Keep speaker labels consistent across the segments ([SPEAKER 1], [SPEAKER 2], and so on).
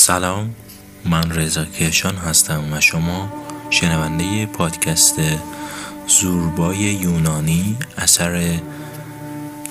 [SPEAKER 1] سلام من رضا کیشان هستم و شما شنونده پادکست زوربای یونانی اثر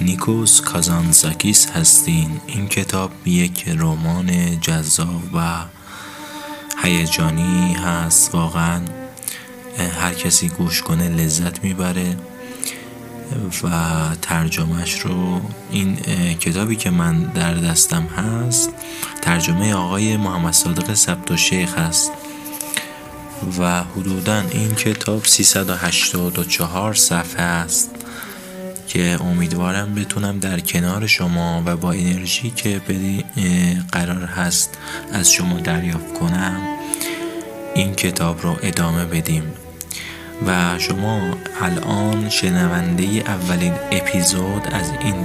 [SPEAKER 1] نیکوس کازانزاکیس هستین. این کتاب یک رمان جذاب و هیجانی هست واقعا هر کسی گوش کنه لذت می‌بره. و ترجمهش رو این کتابی که من در دستم هست ترجمه آقای محمد صادق سبت و شیخ هست و حدودا این کتاب 384 صفحه است که امیدوارم بتونم در کنار شما و با انرژی که قرار هست از شما دریافت کنم این کتاب رو ادامه بدیم. و شما الان شنونده اولین اپیزود از این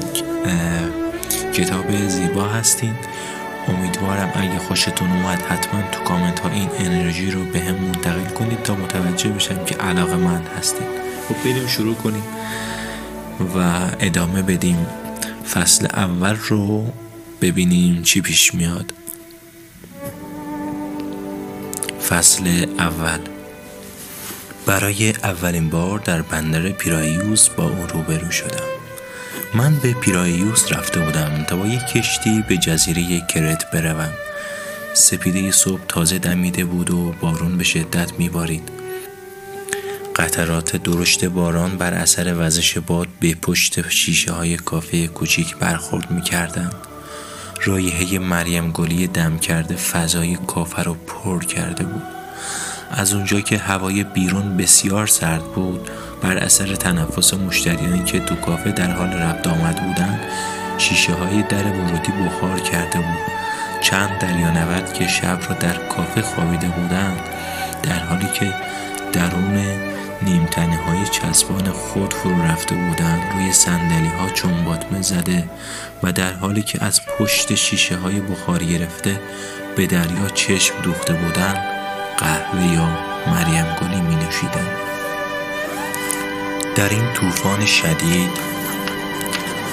[SPEAKER 1] کتاب زیبا هستین. امیدوارم اگه خوشتون اومد حتما تو کامنت ها این انرژی رو به هم منتقل کنید تا متوجه بشم که علاقه من هستید خب بریم شروع کنیم و ادامه بدیم. فصل اول رو ببینیم چی پیش میاد. فصل اول. برای اولین بار در بندر پیرایوس با او روبرو شدم. من به پیرایوس رفته بودم تا با یک کشتی به جزیره کرت بروم. سپیده صبح تازه دمیده بود و بارون به شدت میبارید. قطرات درشت باران بر اثر وزش باد به پشت شیشه های کافه کوچیک برخورد می‌کردند. رایحه مریم گلی دم کرده فضای کافه رو پر کرده بود. از اونجا که هوای بیرون بسیار سرد بود بر اثر تنفس مشتریانی که تو کافه در حال رفت آمد بودند شیشه های در ورودی بخار کرده بود. چند دریانورد که شب را در کافه خوابیده بودند در حالی که درون نیمتنه های چسبان خود فرو رفته بودند روی سندلی ها چنباتمه زده و در حالی که از پشت شیشه های بخاری گرفته به دریا چشم دوخته بودند قهوه یا مریم گلی می. در این طوفان شدید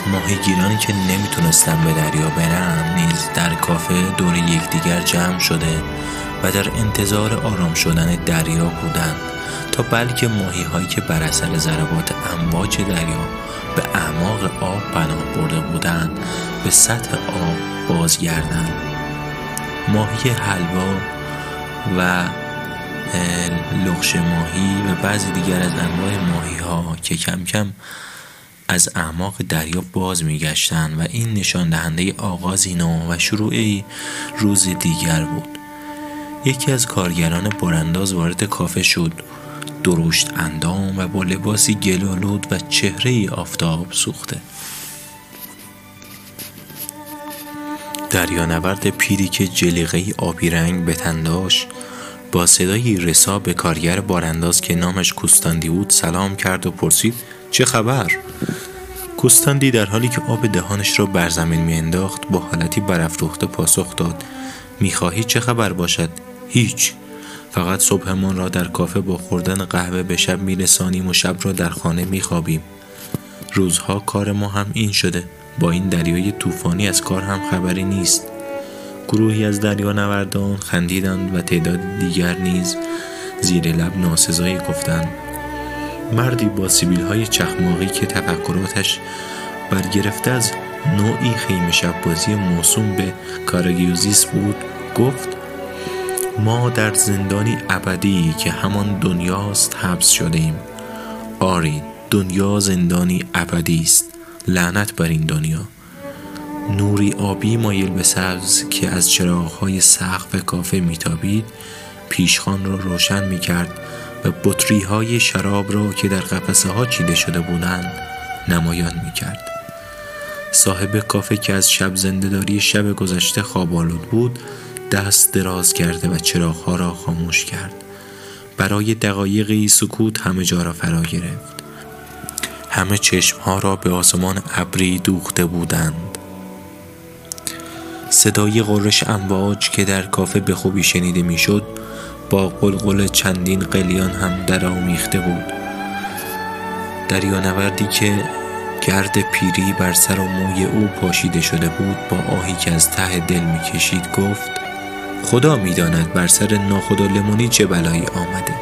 [SPEAKER 1] ماهیگیرانی که نمی‌تونستن به دریا برن نیز در کافه دور یکدیگر جمع شده و در انتظار آرام شدن دریا بودند تا بلکه ماهی هایی که بر اثر ضربات امواج دریا به اعماق آب پناه برده بودند به سطح آب بازگردند ماهی حلوا و لغش ماهی و بعضی دیگر از انواع ماهی ها که کم کم از اعماق دریا باز میگشتند و این نشان دهنده آغازی نو و شروع روز دیگر بود. یکی از کارگران برانداز وارد کافه شد. درشت اندام و با لباسی گلالود و چهره آفتاب سوخته. دریانورد پیری که جلیقه آبی رنگ به تنداش با صدای رسا به کارگر بارانداز که نامش کوستاندی بود سلام کرد و پرسید چه خبر؟ کوستاندی در حالی که آب دهانش را بر زمین میانداخت با حالتی برافروخته پاسخ داد می‌خواهی چه خبر باشد؟ هیچ فقط صبحمان را در کافه با خوردن قهوه به شب میرسانیم و شب را در خانه میخوابیم روزها کار ما هم این شده با این دریای طوفانی از کار هم خبری نیست. گروهی از دریانوردان خندیدند و تعداد دیگر نیز زیر لب ناسزایی گفتند. مردی با سیبیل های چخماقی که تفکراتش برگرفته از نوعی خیمه شبازی موسوم به کاراگیوزیس بود گفت ما در زندانی ابدی که همان دنیاست حبس شده ایم آری دنیا زندانی ابدی است. لعنت بر این دنیا. نوری آبی مایل به سبز که از چراغهای سقف کافه میتابید پیشخان را روشن می‌کرد و بطری های شراب را که در قفسه ها چیده شده بودند نمایان می‌کرد. صاحب کافه که از شب زندهداری شب گذشته خواب بود دست دراز کرده و چراغها را خاموش کرد. برای دقایقی سکوت همه جا را فرا گرفت. همه چشمها را به آسمان ابری دوخته بودند. صدای غرش امواج که در کافه به خوبی شنیده می‌شد با قلقل چندین قلیان هم در آمیخته بود. دریانوردی که گرد پیری بر سر و موی او پاشیده شده بود با آهی که از ته دل می‌کشید گفت خدا می‌داند بر سر ناخدا لمونی چه بلایی آمده.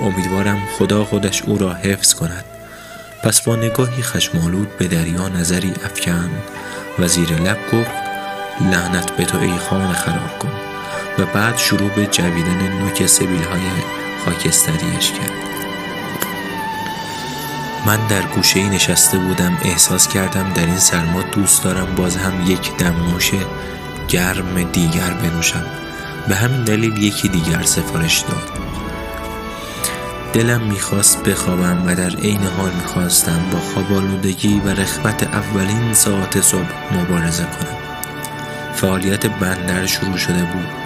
[SPEAKER 1] امیدوارم خدا خودش او را حفظ کند. پس با نگاهی خشمالود به دریا نظری افکن و زیر لب گفت لعنت به تو ای خان خراب کن. و بعد شروع به جویدن نوک سبیل های خاکستریش کرد. من در گوشه نشسته بودم احساس کردم در این سرما دوست دارم باز هم یک دمنوش گرم دیگر بنوشم. به همین دلیل یکی دیگر سفارش داد. دلم می‌خواست بخوابم و در عین حال می‌خواستم با خوابالودگی و رخبت اولین ساعت صبح مبارزه کنم. فعالیت بندر شروع شده بود.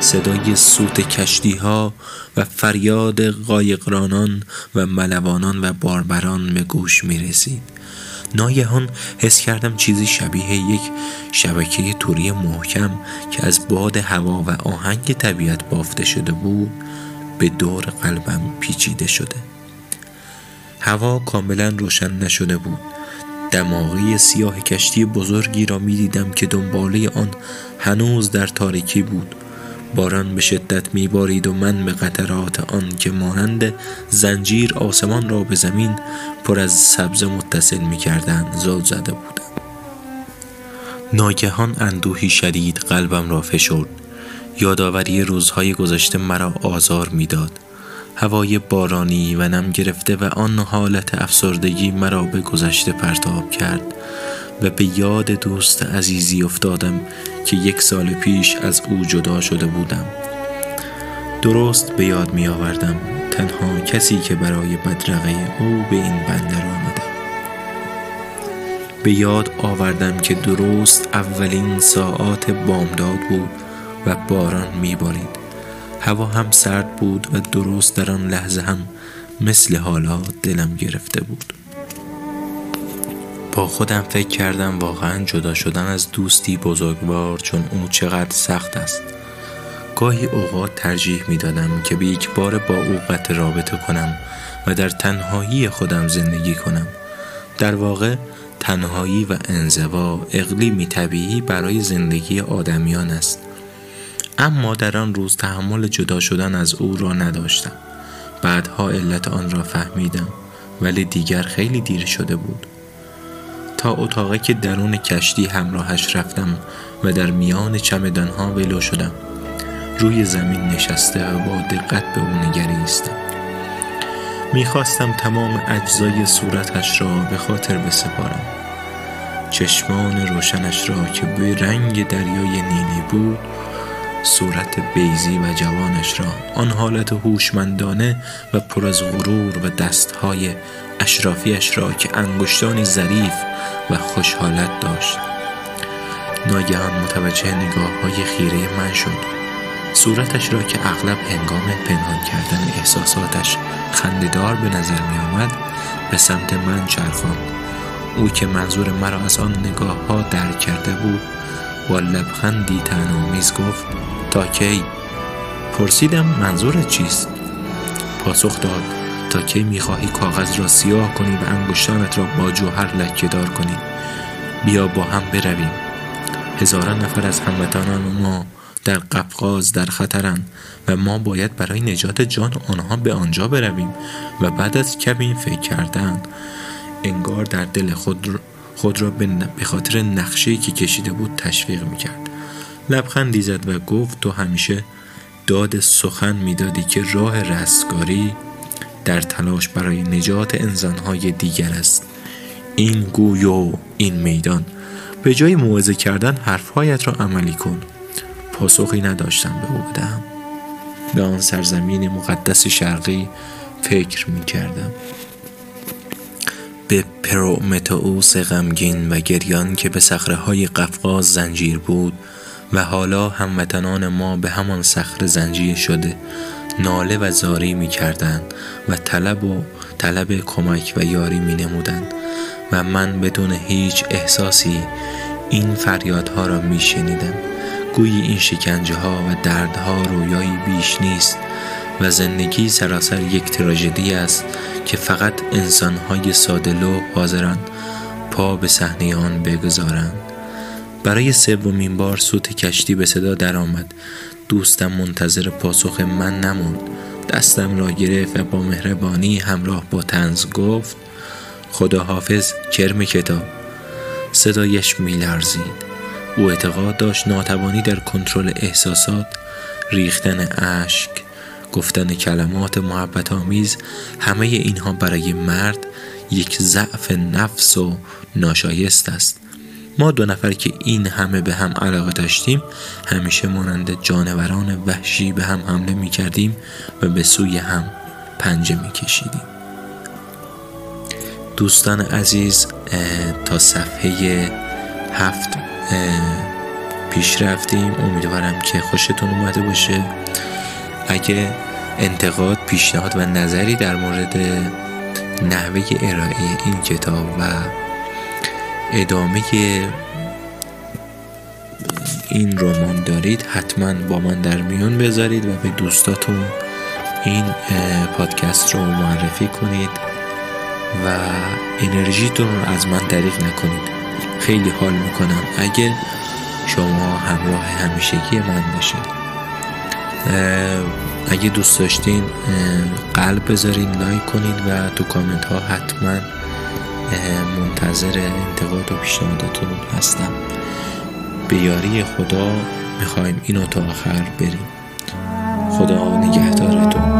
[SPEAKER 1] صدای سوت کشتی ها و فریاد قایقرانان و ملوانان و باربران به گوش می رسید ناگهان حس کردم چیزی شبیه یک شبکه توری محکم که از باد هوا و آهنگ طبیعت بافته شده بود به دور قلبم پیچیده شده. هوا کاملا روشن نشده بود. دماغی سیاه کشتی بزرگی را می دیدم که دنباله آن هنوز در تاریکی بود. باران به شدت میبارید و من به قطرات آن که مانند زنجیر آسمان را به زمین پر از سبز متصل می‌کردند زل زده بودم. ناگهان اندوهی شدید قلبم را فشرد. یادآوری روزهای گذشته مرا آزار می‌داد. هوای بارانی و نم گرفته و آن حالت افسردگی مرا به گذشته پرتاب کرد و به یاد دوست عزیزی افتادم که یک سال پیش از او جدا شده بودم. درست به یاد می آوردم تنها کسی که برای بدرقه او به این بندر آمدم به یاد آوردم که درست اولین ساعات بامداد بود و باران میبارید هوا هم سرد بود و درست در آن لحظه هم مثل حالا دلم گرفته بود. با خودم فکر کردم واقعا جدا شدن از دوستی بزرگوار چون او چقدر سخت است. گاهی اوقات ترجیح می دادم که به یک بار با او قطع رابطه کنم و در تنهایی خودم زندگی کنم. در واقع تنهایی و انزوا اقلیمی طبیعی برای زندگی آدمیان است. اما در آن روز تحمل جدا شدن از او را نداشتم. بعدها علت آن را فهمیدم ولی دیگر خیلی دیر شده بود. تا اتاقه که درون کشتی همراهش رفتم و در میان چمدانها ولو شدم. روی زمین نشسته و با دقت به او نگریستم. می‌خواستم تمام اجزای صورتش را به خاطر بسپارم. چشمان روشنش را که به رنگ دریای نیلی بود صورت بیزی و جوانش را آن حالت هوشمندانه و پر از غرور و دستهای اشرافیش را که انگشتانی ظریف و خوشحالت داشت. ناگهان متوجه نگاه های خیره من شد. صورتش را که اغلب هنگام پنهان کردن احساساتش خندهدار به نظر می آمد به سمت من چرخاند. او که منظور مرا از آن نگاه ها درک کرده بود با لبخندی تنامیز گفت تا کی؟ پرسیدم منظورت چیست؟ پاسخ داد تا کی می‌خواهی کاغذ را سیاه کنی و انگشتانت را با جوهر لکه دار کنی. بیا با هم برویم. هزاران نفر از هموطنان ما در قفقاز در خطرند و ما باید برای نجات جان آنها به آنجا برویم و بعد از کمی فکر کردن انگار در دل خود را به خاطر نقشه که کشیده بود تشویق می‌کرد. لبخندی زد و گفت تو همیشه داد سخن می‌دادی که راه رستگاری در تلاش برای نجات انسانهای دیگر است. این گوی و این میدان. به جای موعظه کردن حرفهایت را عملی کن. پاسخی نداشتم به او بدهم. به آن سرزمین مقدس شرقی فکر می کردم به پرومتئوس غمگین و گریان که به صخره های قفقاز زنجیر بود و حالا هموطنان ما به همان صخره زنجیر شده ناله و زاری می کردند و طلب و طلب کمک و یاری می نمودند و من بدون هیچ احساسی این فریادها را می شنیدم گویی این شکنجه ها و دردها رویایی بیش نیست و زندگی سراسر یک تراژدی است که فقط انسانهای سادلو حاضرند پا به صحنه آن بگذارند. برای سومین بار سوت کشتی به صدا درآمد. دوستم منتظر پاسخ من نموند دستم را گرفت و با مهربانی همراه با تنز گفت خدا حافظ کرم کتاب. صدایش میلرزید. او اعتقاد داشت ناتوانی در کنترل احساسات ریختن اشک گفتن کلمات محبت آمیز همه اینها برای مرد یک ضعف نفس و ناشایست است. ما دو نفر که این همه به هم علاقه داشتیم همیشه مانند جانوران وحشی به هم حمله می کردیم و به سوی هم پنجه می کشیدیم دوستان عزیز تا صفحه هفت پیش رفتیم. امیدوارم که خوشتون اومده باشه. اگه انتقاد پیشنهاد و نظری در مورد نحوه ارائه این کتاب و ادامه این رمان دارید حتما با من در میون بذارید و به دوستاتون این پادکست رو معرفی کنید و انرژیتون رو از من دریغ نکنید. خیلی حال می‌کنم. اگه شما همراه همیشگی من باشید. اگه دوست داشتین قلب بذارین لایک کنید و تو کامنت ها حتما منتظر انتقاد و پیشنهاداتون هستم. به یاری خدا می‌خوایم اینو تا آخر بریم. خدا نگهدارتون.